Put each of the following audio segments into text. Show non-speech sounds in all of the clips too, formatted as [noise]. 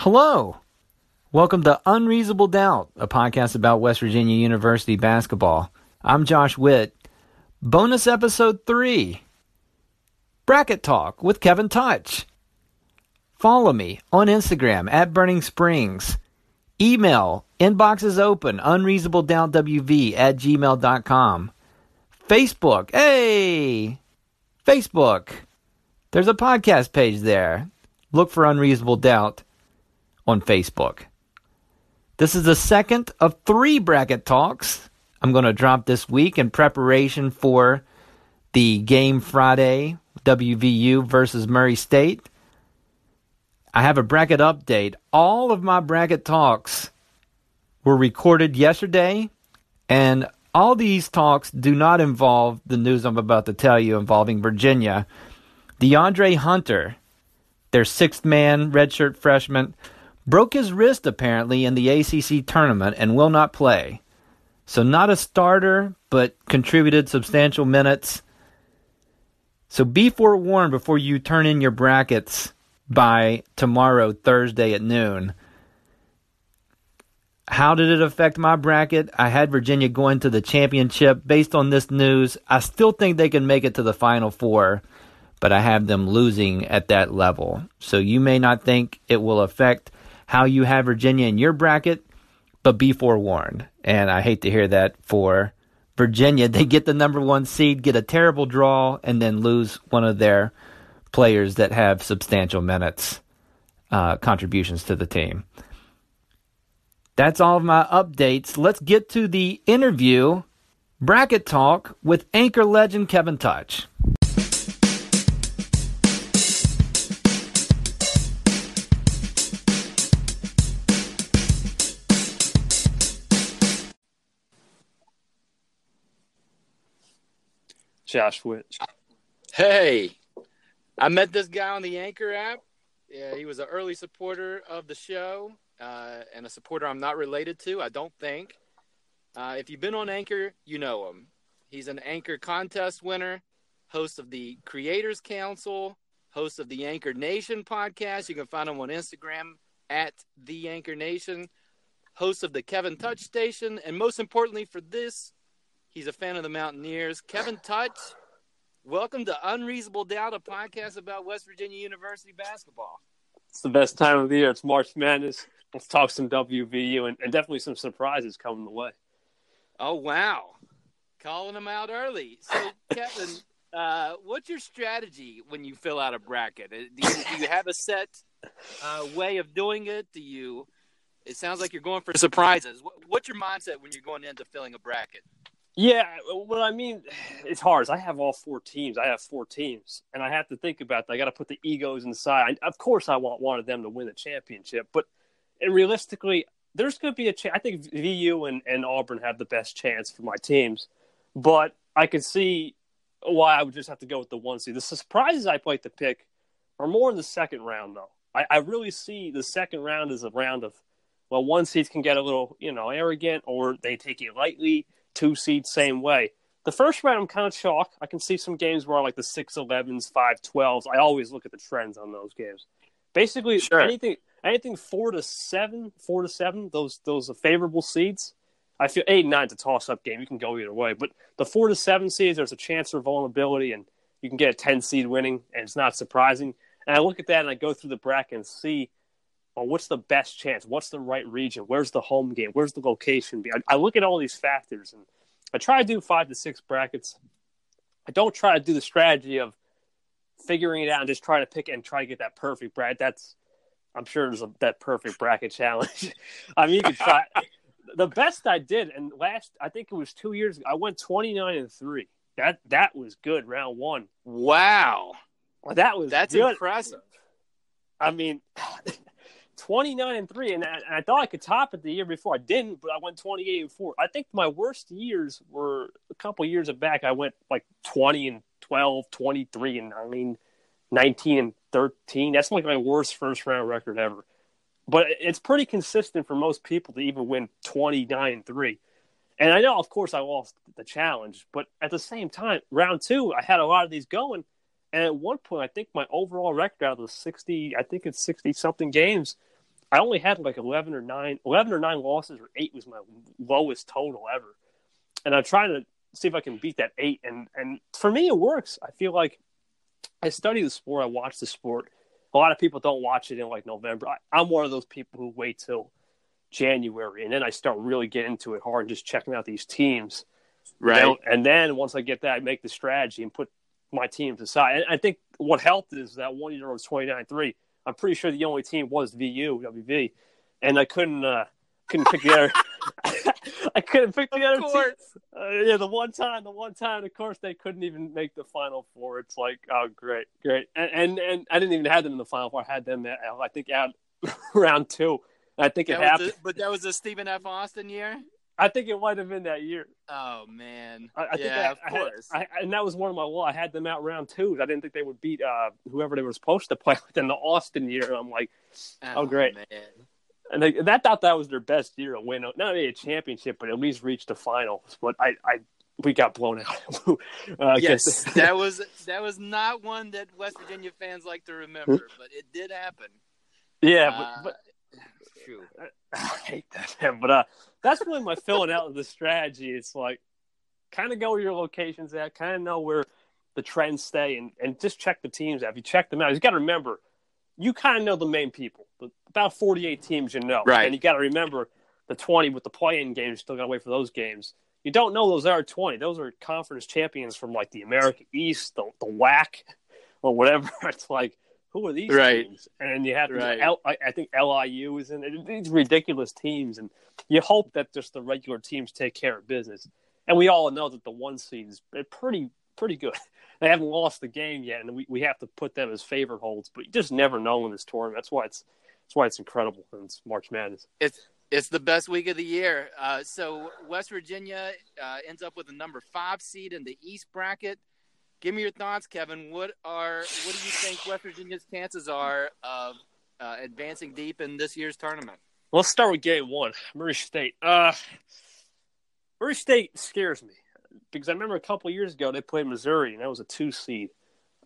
Hello. Welcome to Unreasonable Doubt, a podcast about West Virginia University basketball. I'm Josh Witt. Bonus episode 3 Bracket Talk with Kevin Touch. Follow me on Instagram at Burning Springs. Email inbox is open unreasonabledoubtwv at gmail.com. Facebook. Hey! Facebook. There's a podcast page there. Look for Unreasonable Doubt on Facebook. This is the second of three bracket talks I'm going to drop this week in preparation for the game Friday, WVU versus Murray State. I have a bracket update. All of my bracket talks were recorded yesterday, and all these talks do not involve the news I'm about to tell you involving Virginia. DeAndre Hunter, their sixth man, redshirt freshman, broke his wrist apparently in the ACC tournament and will not play. So, not a starter, but contributed substantial minutes. So, be forewarned before you turn in your brackets by tomorrow, Thursday at noon. How did it affect my bracket? I had Virginia going to the championship. Based on this news, I still think they can make it to the Final Four, but I have them losing at that level. So you may not think it will affect how you have Virginia in your bracket, but be forewarned. And I hate to hear that for Virginia. [laughs] They get the number one seed, get a terrible draw, and then lose one of their players that have substantial minutes uh, contributions to the team. That's all of my updates. Let's get to the interview bracket talk with anchor legend Kevin Touch. Josh Witt. Hey, I met this guy on the Anchor app. Yeah, he was an early supporter of the show uh, and a supporter I'm not related to, I don't think. Uh, if you've been on Anchor, you know him. He's an Anchor contest winner, host of the Creators Council, host of the Anchor Nation podcast. You can find him on Instagram at the Anchor Nation, host of the Kevin Touch Station, and most importantly for this, he's a fan of the Mountaineers. Kevin Touch, welcome to Unreasonable Doubt, a podcast about West Virginia University basketball. It's the best time of the year. It's March Madness. Let's talk some WVU and, and definitely some surprises coming the way. Oh wow, calling them out early. So [laughs] Kevin, uh, what's your strategy when you fill out a bracket? Uh, do you, do you have a set uh, way of doing it? Do you? It sounds like you're going for surprises. What's your mindset when you're going into filling a bracket? Yeah, what I mean, [sighs] it's hard. I have all four teams. I have four teams, and I have to think about that. I got to put the egos inside. Of course, I want one of them to win the championship, but realistically, there's going to be a chance. I think VU and, and Auburn have the best chance for my teams, but I could see why I would just have to go with the one seed. The surprises I like to pick are more in the second round, though. I, I really see the second round as a round of, well, one seeds can get a little, you know, arrogant or they take it lightly. Two seeds, same way. The first round, I'm kind of shocked. I can see some games where I like the 6 11s, 5 12s. I always look at the trends on those games. Basically, sure. anything anything four to seven, four to seven, those those are favorable seeds. I feel eight and nine's a toss up game. You can go either way, but the four to seven seeds, there's a chance for vulnerability, and you can get a ten seed winning, and it's not surprising. And I look at that and I go through the bracket and see, well, what's the best chance? What's the right region? Where's the home game? Where's the location? I, I look at all these factors, and I try to do five to six brackets. I don't try to do the strategy of figuring it out and just try to pick and try to get that perfect bracket. That's I'm sure there's a, that perfect bracket challenge. [laughs] I mean, you could try. [laughs] the best I did, and last I think it was two years ago, I went 29 and three. That that was good round one. Wow, that was that's good. impressive. I mean, [sighs] 29 and three, and I, and I, thought I could top it the year before. I didn't, but I went 28 and four. I think my worst years were a couple years back. I went like 20 and 12, 23 and nine, 19 and 13. That's like my worst first round record ever. But it's pretty consistent for most people to even win 29 and 3. And I know, of course, I lost the challenge, but at the same time, round two, I had a lot of these going. And at one point, I think my overall record out of the 60, I think it's 60 something games, I only had like 11 or 9, 11 or 9 losses, or 8 was my lowest total ever. And I'm trying to see if I can beat that 8. And, and for me, it works. I feel like I study the sport, I watch the sport. A lot of people don't watch it in like November. I, I'm one of those people who wait till January and then I start really getting into it hard and just checking out these teams. Right. You know? And then once I get that, I make the strategy and put my teams aside. And I think what helped is that one year was 29 3 I'm pretty sure the only team was VU, WV, and I couldn't uh, couldn't pick the other. [laughs] [laughs] I couldn't pick the of other course. team. Uh, yeah, the one time, the one time, of course, they couldn't even make the final four. It's like, oh, great, great, and and, and I didn't even have them in the final four. I had them, at, I think, out [laughs] round two. I think it That was happened. the- but that was the Stephen F. Austin year. I think it might have been that year. Oh man. I, I think yeah, I, of I had- course. I, and that was one of my well, I had them out round two. I didn't think they would beat uh, whoever they were supposed to play [laughs] with in the Austin year. And I'm like, oh, great. man. and they, that thought that was their best year to win, not only a championship, but at least reach the finals. But I, I we got blown out. [laughs] uh, Yes, [laughs] that was that was not one that West Virginia fans like to remember, but it did happen. yeah, Uh, but, but [laughs] I hate that. Man. But uh, that's really my filling out of the strategy. It's like kind of go where your locations at, kind of know where the trends stay, and, and just check the teams out. If you check them out, you got to remember, you kind of know the main people. The- About 48 teams you know. Right. And you got to remember the 20 with the play-in games, you still got to wait for those games. You don't know those are 20. Those are conference champions from like the America East, the, the WAC, or whatever. [laughs] It's like, who are these Right. teams? And you have to, Right. L, I, I think LIU is in it. These ridiculous teams. And you hope that just the regular teams take care of business. And we all know that the one seeds are pretty pretty good. [laughs] They haven't lost the game yet, and we, we have to put them as favorite holds. But you just never know in this tournament. That's why it's that's why it's incredible. And it's March Madness. It's it's the best week of the year. Uh, so West Virginia uh, ends up with a number five seed in the East bracket. Give me your thoughts, Kevin. What are what do you think West Virginia's chances are of uh, advancing deep in this year's tournament? Let's start with game one, Murray State. Uh, Murray State scares me because I remember a couple of years ago they played Missouri, and that was a two seed,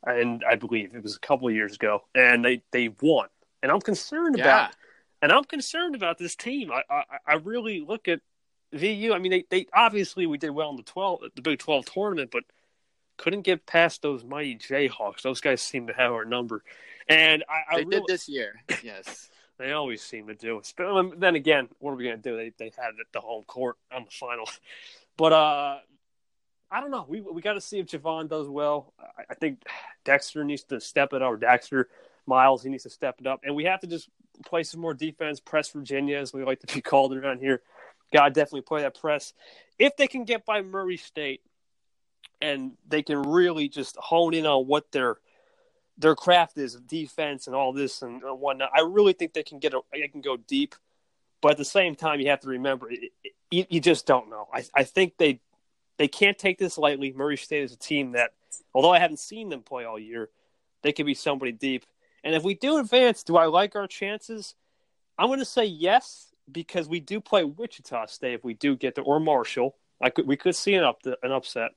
and I believe it was a couple of years ago, and they they won. And I'm concerned Yeah. about, and I'm concerned about this team. I I, I really look at VU. I mean, they they obviously we did well in the twelve the Big Twelve tournament, but couldn't get past those mighty Jayhawks. Those guys seem to have our number, and I, I They really, did this year. [coughs] Yes. they always seem to do. But um, then again, what are we going to do? They they had the home court on the final. [laughs] But uh, I don't know. We we got to see if Jevon does well. I, I think Daxter needs to step it up. Or Daxter Miles, he needs to step it up, and we have to just play some more defense. Press Virginia, as we like to be [laughs] called around here. Got to definitely play that press. If they can get by Murray State, and they can really just hone in on what their their craft is defense and all this and whatnot. I really think they can get a, they can go deep, but at the same time, you have to remember it, it, you, just don't know. I I think they they can't take this lightly. Murray State is a team that, although I haven't seen them play all year, they could be somebody deep. And if we do advance, do I like our chances? I'm going to say yes because we do play Wichita State if we do get there, or Marshall. I could we could see an up an upset.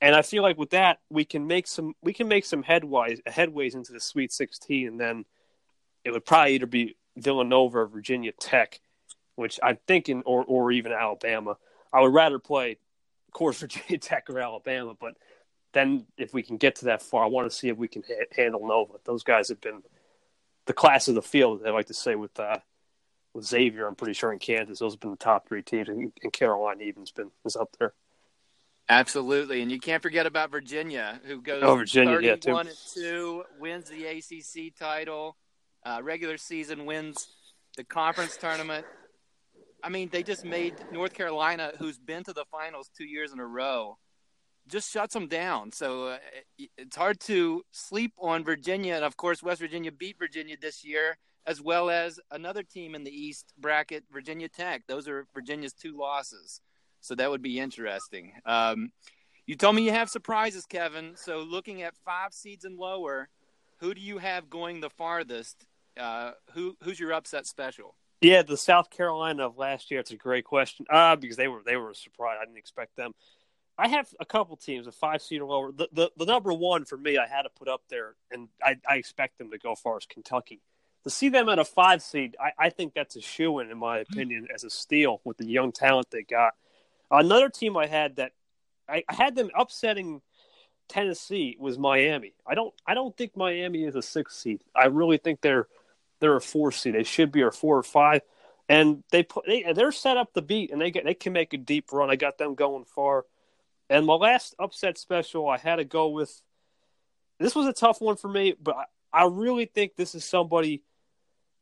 And I feel like with that we can make some we can make some headways headways into the Sweet 16, and then it would probably either be Villanova or Virginia Tech, which I'm thinking, or or even Alabama. I would rather play, of course, [laughs] Virginia Tech or Alabama, but then if we can get to that far, I want to see if we can ha- handle Nova. Those guys have been the class of the field. I like to say with uh, with Xavier, I'm pretty sure in Kansas, those have been the top three teams, and, Carolina even's been is up there. Absolutely, and you can't forget about Virginia, who goes Oh, Virginia, yeah, thirty-one and two, wins the ACC title, uh, regular season wins the conference tournament. I mean, they just made North Carolina, who's been to the finals two years in a row, just shuts them down. So uh, it- it's hard to sleep on Virginia, and of course, West Virginia beat Virginia this year, as well as another team in the East bracket, Virginia Tech. Those are Virginia's two losses. So that would be interesting. Um, you told me you have surprises, Kevin. So looking at five seeds and lower, who do you have going the farthest? Uh, who who's your upset special? Yeah, the South Carolina of last year. It's a great question. Uh, because they were they were a surprise. I didn't expect them. I have a couple teams, a five seed or lower. The, the the number one for me, I had to put up there, and I, I expect them to go far as Kentucky. to see them at a five seed, I, I think that's a shoe in, in my opinion, as a steal with the young talent they got. Another team I had that I, I had them upsetting Tennessee was Miami. I don't I don't think Miami is a six seed. I really think they're they're a four seed. They should be a four or five. And they put they, they're set up to beat and they get they can make a deep run. I got them going far. And my last upset special I had to go with this was a tough one for me, but I, I really think this is somebody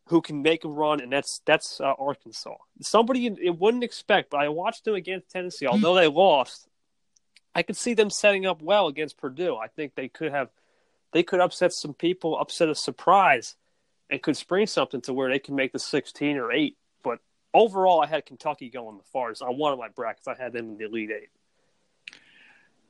who can make a run, and that's that's uh, Arkansas. Somebody it wouldn't expect, but I watched them against Tennessee. Although they lost, I could see them setting up well against Purdue. I think they could have they could upset some people, upset a surprise, and could spring something to where they can make the sixteen or eight. But overall, I had Kentucky going the farthest. On one of my brackets, I had them in the elite eight.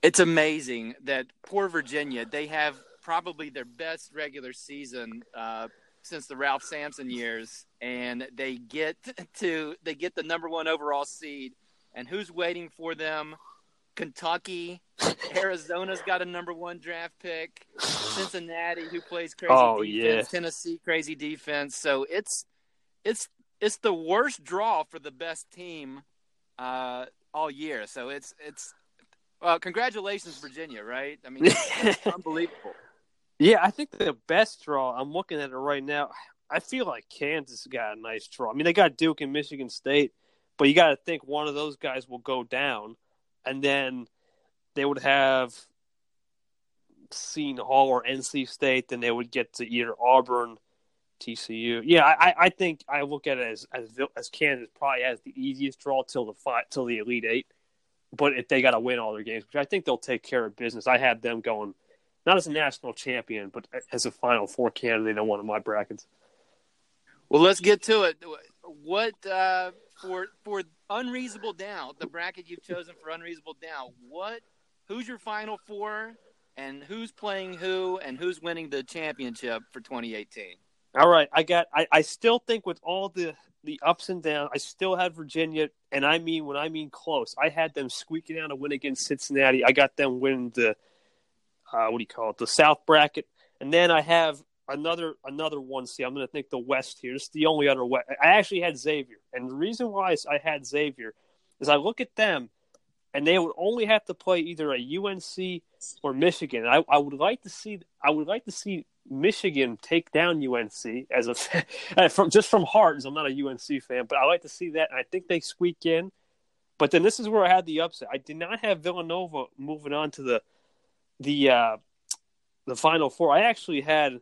It's amazing that poor Virginia. They have probably their best regular season uh, since the Ralph Sampson years, and they get [laughs] to they get the number one overall seed. And who's waiting for them? Kentucky, [laughs] Arizona's got a number one draft pick. Cincinnati, who plays crazy Oh, defense. yeah. Tennessee, crazy defense. So it's it's it's the worst draw for the best team uh, all year. So it's it's well, congratulations, Virginia. Right? I mean, it's [laughs] unbelievable. Yeah, I think the best draw. I'm looking at it right now. I feel like Kansas got a nice draw. I mean, they got Duke and Michigan State, but you got to think one of those guys will go down, and then they would have Seton Hall or NC State. Then they would get to either Auburn, TCU. Yeah, I, I think I look at it as as as Kansas probably has the easiest draw till the five till the Elite Eight. But if they got to win all their games, which I think they'll take care of business, I had them going not as a national champion, but as a Final Four candidate in one of my brackets. Well, let's get to it. What uh, for for unreasonable doubt, the bracket you've chosen for unreasonable doubt? What? Who's your final four, and who's playing who, and who's winning the championship for 2018? All right, I got. I, I still think with all the the ups and downs, I still had Virginia, and I mean when I mean close, I had them squeaking out a win against Cincinnati. I got them winning the uh, what do you call it, the South bracket, and then I have another another one. See, I'm going to think the West here. This is the only other West. I actually had Xavier, and the reason why I had Xavier is I look at them, and they would only have to play either a UNC or Michigan. I, I would like to see. I would like to see Michigan take down UNC as a [laughs] from just from heart. I'm not a UNC fan, but I like to see that. I think they squeak in. But then this is where I had the upset. I did not have Villanova moving on to the the uh, the final four. I actually had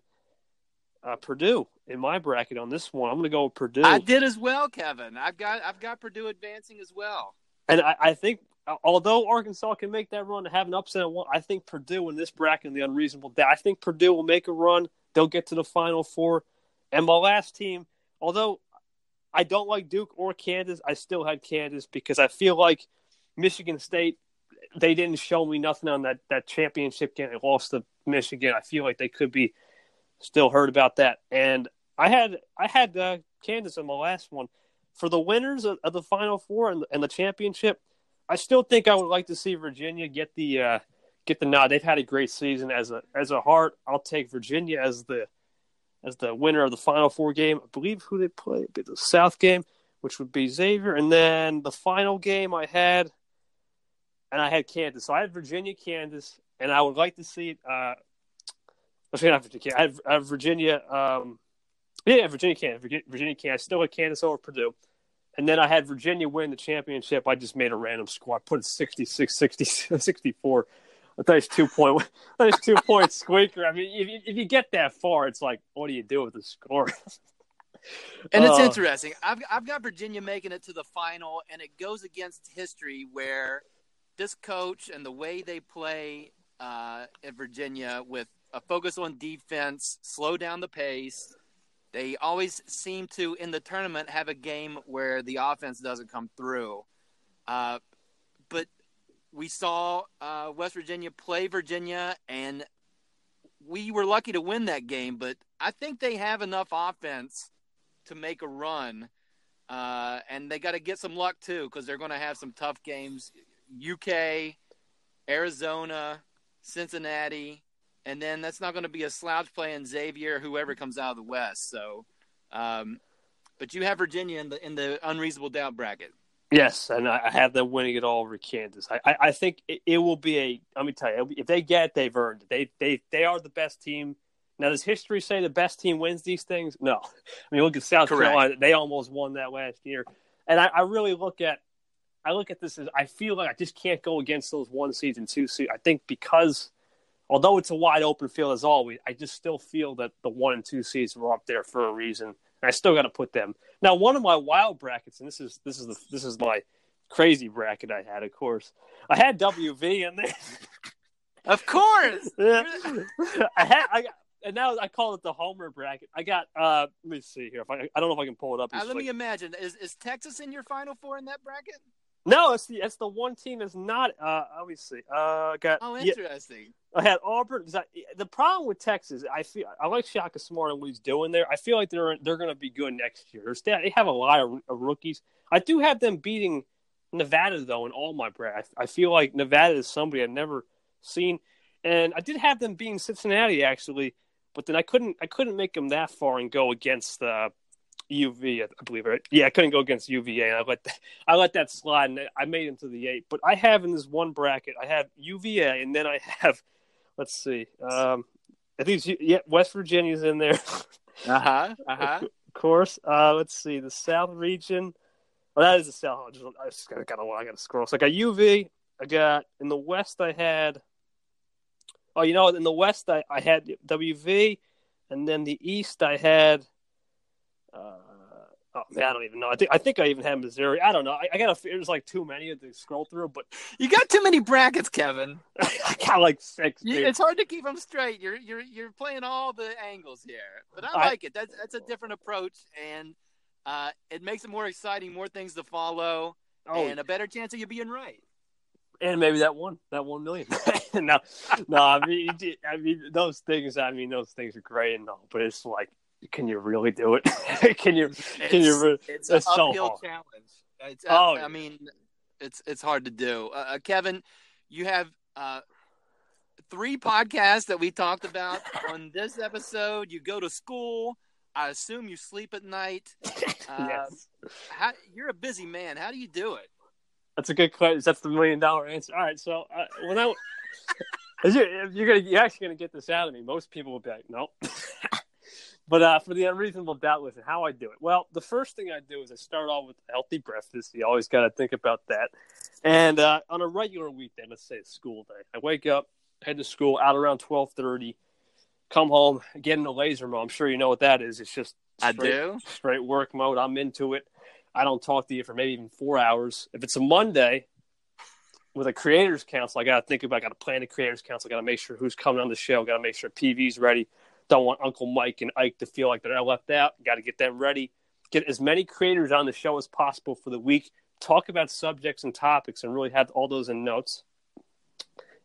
uh, Purdue in my bracket on this one. I'm going to go with Purdue. I did as well, Kevin. I've got I've got Purdue advancing as well. And I, I think, uh, although Arkansas can make that run and have an upset, at one, I think Purdue in this bracket, in the unreasonable doubt, I think Purdue will make a run. They'll get to the Final Four. And my last team, although I don't like Duke or Kansas, I still had Kansas because I feel like Michigan State, they didn't show me nothing on that, that championship game. They lost to Michigan. I feel like they could be still heard about that. And I had I had uh, Kansas in my last one for the winners of, of the Final Four and, and, the championship. I still think I would like to see Virginia get the uh, get the nod. They've had a great season as a as a heart. I'll take Virginia as the as the winner of the Final Four game. I believe who they play the South game, which would be Xavier, and then the final game I had, and I had Kansas. So I had Virginia, Kansas, and I would like to see. Uh, Let's not Virginia. I have, I have Virginia. Um, yeah, Virginia can. Virginia. I still had Kansas over Purdue. And then I had Virginia win the championship. I just made a random score. I put 66, 60, [laughs] 64. I thought it's two point. [laughs] It's two point squeaker. I mean, if you, if you get that far, it's like, what do you do with the score? [laughs] and it's Uh, interesting. I've I've got Virginia making it to the final, and it goes against history where this coach and the way they play uh, in Virginia with a focus on defense, slow down the pace. They always seem to in the tournament have a game where the offense doesn't come through. Uh, but we saw uh, West Virginia play Virginia, and we were lucky to win that game. But I think they have enough offense to make a run, uh, and they got to get some luck too because they're going to have some tough games. UK, Arizona, Cincinnati, and then that's not going to be a slouch playing Xavier, whoever comes out of the West. So Um, but you have Virginia in the in the unreasonable doubt bracket. Yes, and I have them winning it all over Kansas. I, I, I think it, it, will be a. Let me tell you, if they get it, they've earned it. They, they, they are the best team. Now, does history say the best team wins these things? No. I mean, look at South Correct. Carolina; they almost won that last year. And I, I really look at, I look at this as I feel like I just can't go against those one seeds and two seeds. I think because, although it's a wide open field as always, I just still feel that the one and two seeds were up there for a reason. I still got to put them now. One of my wild brackets, and this is this is the this is my crazy bracket I had. Of course, I had WV in there. [laughs] Of course, [laughs] yeah. I had I got, and now I call it the Homer bracket. I got. uh Let me see here. If I I don't know if I can pull it up. Uh, let like, me imagine. Is is Texas in your Final Four in that bracket? No, it's the it's the one team that's not. Uh, see. Uh, got. Oh, interesting. I had Auburn. I, the problem with Texas, I feel I like Shaka Smart and what he's doing there. I feel like they're they're going to be good next year. They have a lot of, of, rookies. I do have them beating Nevada though in all my bread. I, I, feel like Nevada is somebody I've never seen, and I did have them beating Cincinnati actually, but then I couldn't I couldn't make them that far and go against uh, UV, I believe, right? Yeah, I couldn't go against UVA. and I let that, I let that slide, and I made them to the eight. But I have in this one bracket, I have UVA, and then I have let's see. Um, I think yeah, West Virginia's in there. [laughs] uh huh. Uh huh. Of course. Uh, let's see the South region. Oh, that is the South. I just, I just gotta, gotta, I gotta scroll. So I got UV. I got in the West. I had. Oh, you know, in the West I, I had WV, and then the East I had. Uh, Oh man, I don't even know. I think I think I even had Missouri. I don't know. I, I got a. There's like too many to scroll through, but you got too many brackets, Kevin. [laughs] I got like six. You, it's hard to keep them straight. You're you're you're playing all the angles here, but I, I like it. That's that's a different approach, and uh, it makes it more exciting, more things to follow, oh. and a better chance of you being right. And maybe that one, that one million. [laughs] no, no. I mean, I mean, those things. I mean, those things are great and all, but it's like can you really do it? [laughs] can you? Can you? Really, it's, it's an uphill so challenge. It's, oh, I, I mean, it's it's hard to do. Uh, uh, Kevin, you have uh, three podcasts that we talked about on this episode. You go to school. I assume you sleep at night. Uh, [laughs] yes. How, you're a busy man. How do you do it? That's a good question. That's the million dollar answer. All right. So uh, when I, you're, [laughs] you're gonna, you're actually gonna get this out of me. Most people will be like, nope. But uh, for the unreasonable doubt, listen, how I do it. Well, the first thing I do is I start off with healthy breakfast. You always got to think about that. And uh, on a regular weekday, let's say it's school day, I wake up, head to school out around twelve thirty, come home, get in the laser mode. I'm sure you know what that is. It's just straight, I do straight work mode. I'm into it. I don't talk to you for maybe even four hours. If it's a Monday with a creators council, I got to think about. I got to plan the creators council. I got to make sure who's coming on the show. Got to make sure PV's ready don't want Uncle Mike and Ike to feel like they're left out. Got to get them ready. Get as many creators on the show as possible for the week. Talk about subjects and topics and really have all those in notes.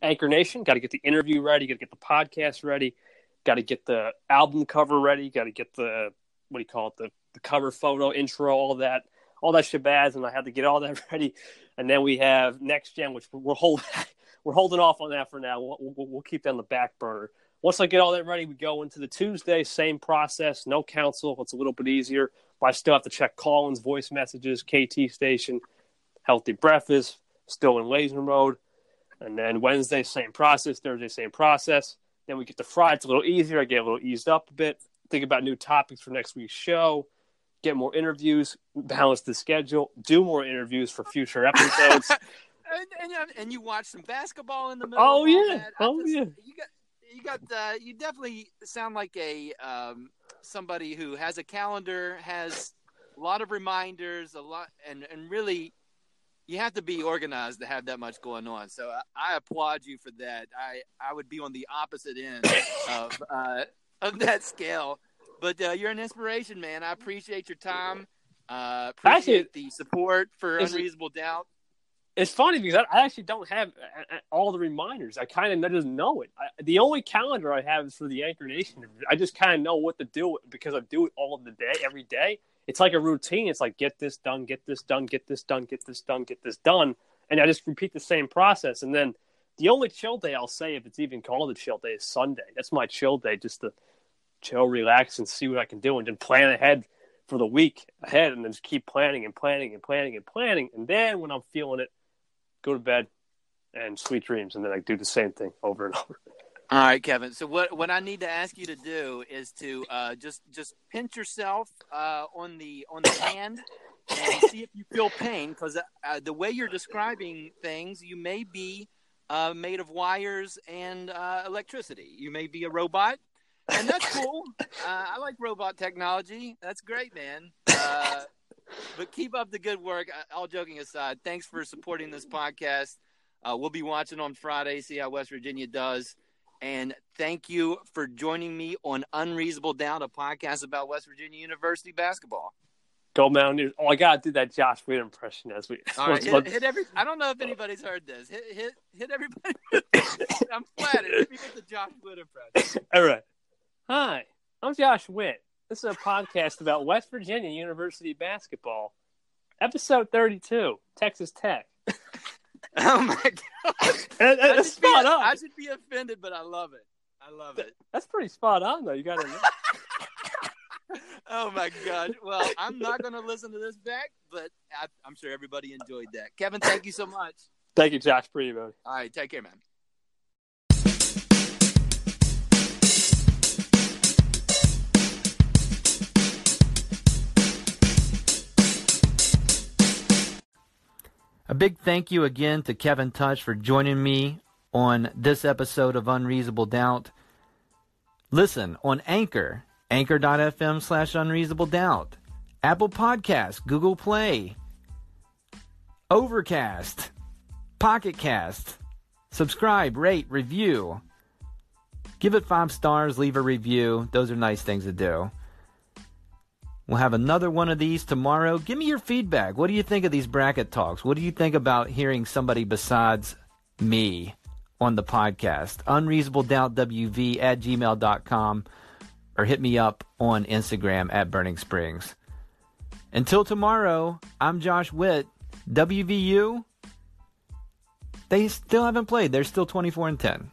Anchor Nation, got to get the interview ready. Got to get the podcast ready. Got to get the album cover ready. Got to get the what do you call it? The the cover photo, intro, all that, all that shabazz, and I had to get all that [laughs] ready. And then we have next gen, which we're holding [laughs] we're holding off on that for now. We'll, we'll, we'll keep that on the back burner once I get all that ready, we go into the Tuesday, same process, no council. It's a little bit easier, but I still have to check Collins voice messages, KT station, healthy breakfast, still in laser mode. And then Wednesday, same process. Thursday, same process. Then we get to Friday. It's a little easier. I get a little eased up a bit. Think about new topics for next week's show. Get more interviews. Balance the schedule. Do more interviews for future [laughs] episodes. and, and, and, you watch some basketball in the middle. Oh yeah. Oh just, yeah. You got you got uh, you definitely sound like a um, somebody who has a calendar, has a lot of reminders, a lot, and and really, you have to be organized to have that much going on. So I, I applaud you for that. I I would be on the opposite end [coughs] of uh, of that scale, but uh, you're an inspiration, man. I appreciate your time. Uh, appreciate Actually, the support for Unreasonable Doubt it's funny because I, actually don't have uh, uh, all the reminders. I kind of just know it. I, the only calendar I have is for the Anchor Nation. I just kind of know what to do because I do it all of the day, every day. It's like a routine. It's like get this done, get this done, get this done, get this done, get this done, and I just repeat the same process. And then the only chill day I'll say, if it's even called a chill day, is Sunday. That's my chill day, just to chill, relax, and see what I can do, and then plan ahead for the week ahead, and then just keep planning and planning and planning and planning. And then when I'm feeling it, go to bed and sweet dreams, and then I do the same thing over and [laughs] over. All right, Kevin. So what what I need to ask you to do is to uh, just just pinch yourself uh, on the on the hand and see if you feel pain because uh, the way you're describing things, you may be uh, made of wires and uh, electricity. You may be a robot, and that's cool. [laughs] Uh, I like robot technology. That's great, man. But keep up the good work. Uh, all joking aside, thanks for supporting this podcast. Uh, we'll be watching on Friday, see how West Virginia does. And thank you for joining me on Unreasonable Doubt, a podcast about West Virginia University basketball. Go Mountaineers! Oh, I gotta do that Josh Witt impression as we. All right, hit, hit, every. I don't know if anybody's heard this. Hit hit hit everybody. [laughs] I'm flattered. If you get the Josh Witt impression. All right. Hi, I'm Josh Witt. This is a podcast about West Virginia University basketball, episode 32, Texas Tech. [laughs] Oh my god! That's spot be, on. I should be offended, but I love it. I love it. That's pretty spot on, though. You got to. [laughs] oh my god! Well, I'm not going to listen to this back, but I, am sure everybody enjoyed that. Kevin, thank you so much. Thank you, Josh. Pretty buddy. All right, take care, man. A big thank you again to Kevin Touch for joining me on this episode of Unreasonable Doubt. Listen on Anchor, anchor.fm slash unreasonable doubt, Apple Podcasts, Google Play, Overcast, Pocket Cast. Subscribe, rate, review. Give it five stars, leave a review. Those are nice things to do. We'll have another one of these tomorrow. Give me your feedback. What do you think of these bracket talks? What do you think about hearing somebody besides me on the podcast? UnreasonableDoubtWV at gmail.com or hit me up on Instagram at Burning Springs. Until tomorrow, I'm Josh Witt. WVU, they still haven't played. They're still 24 and 10.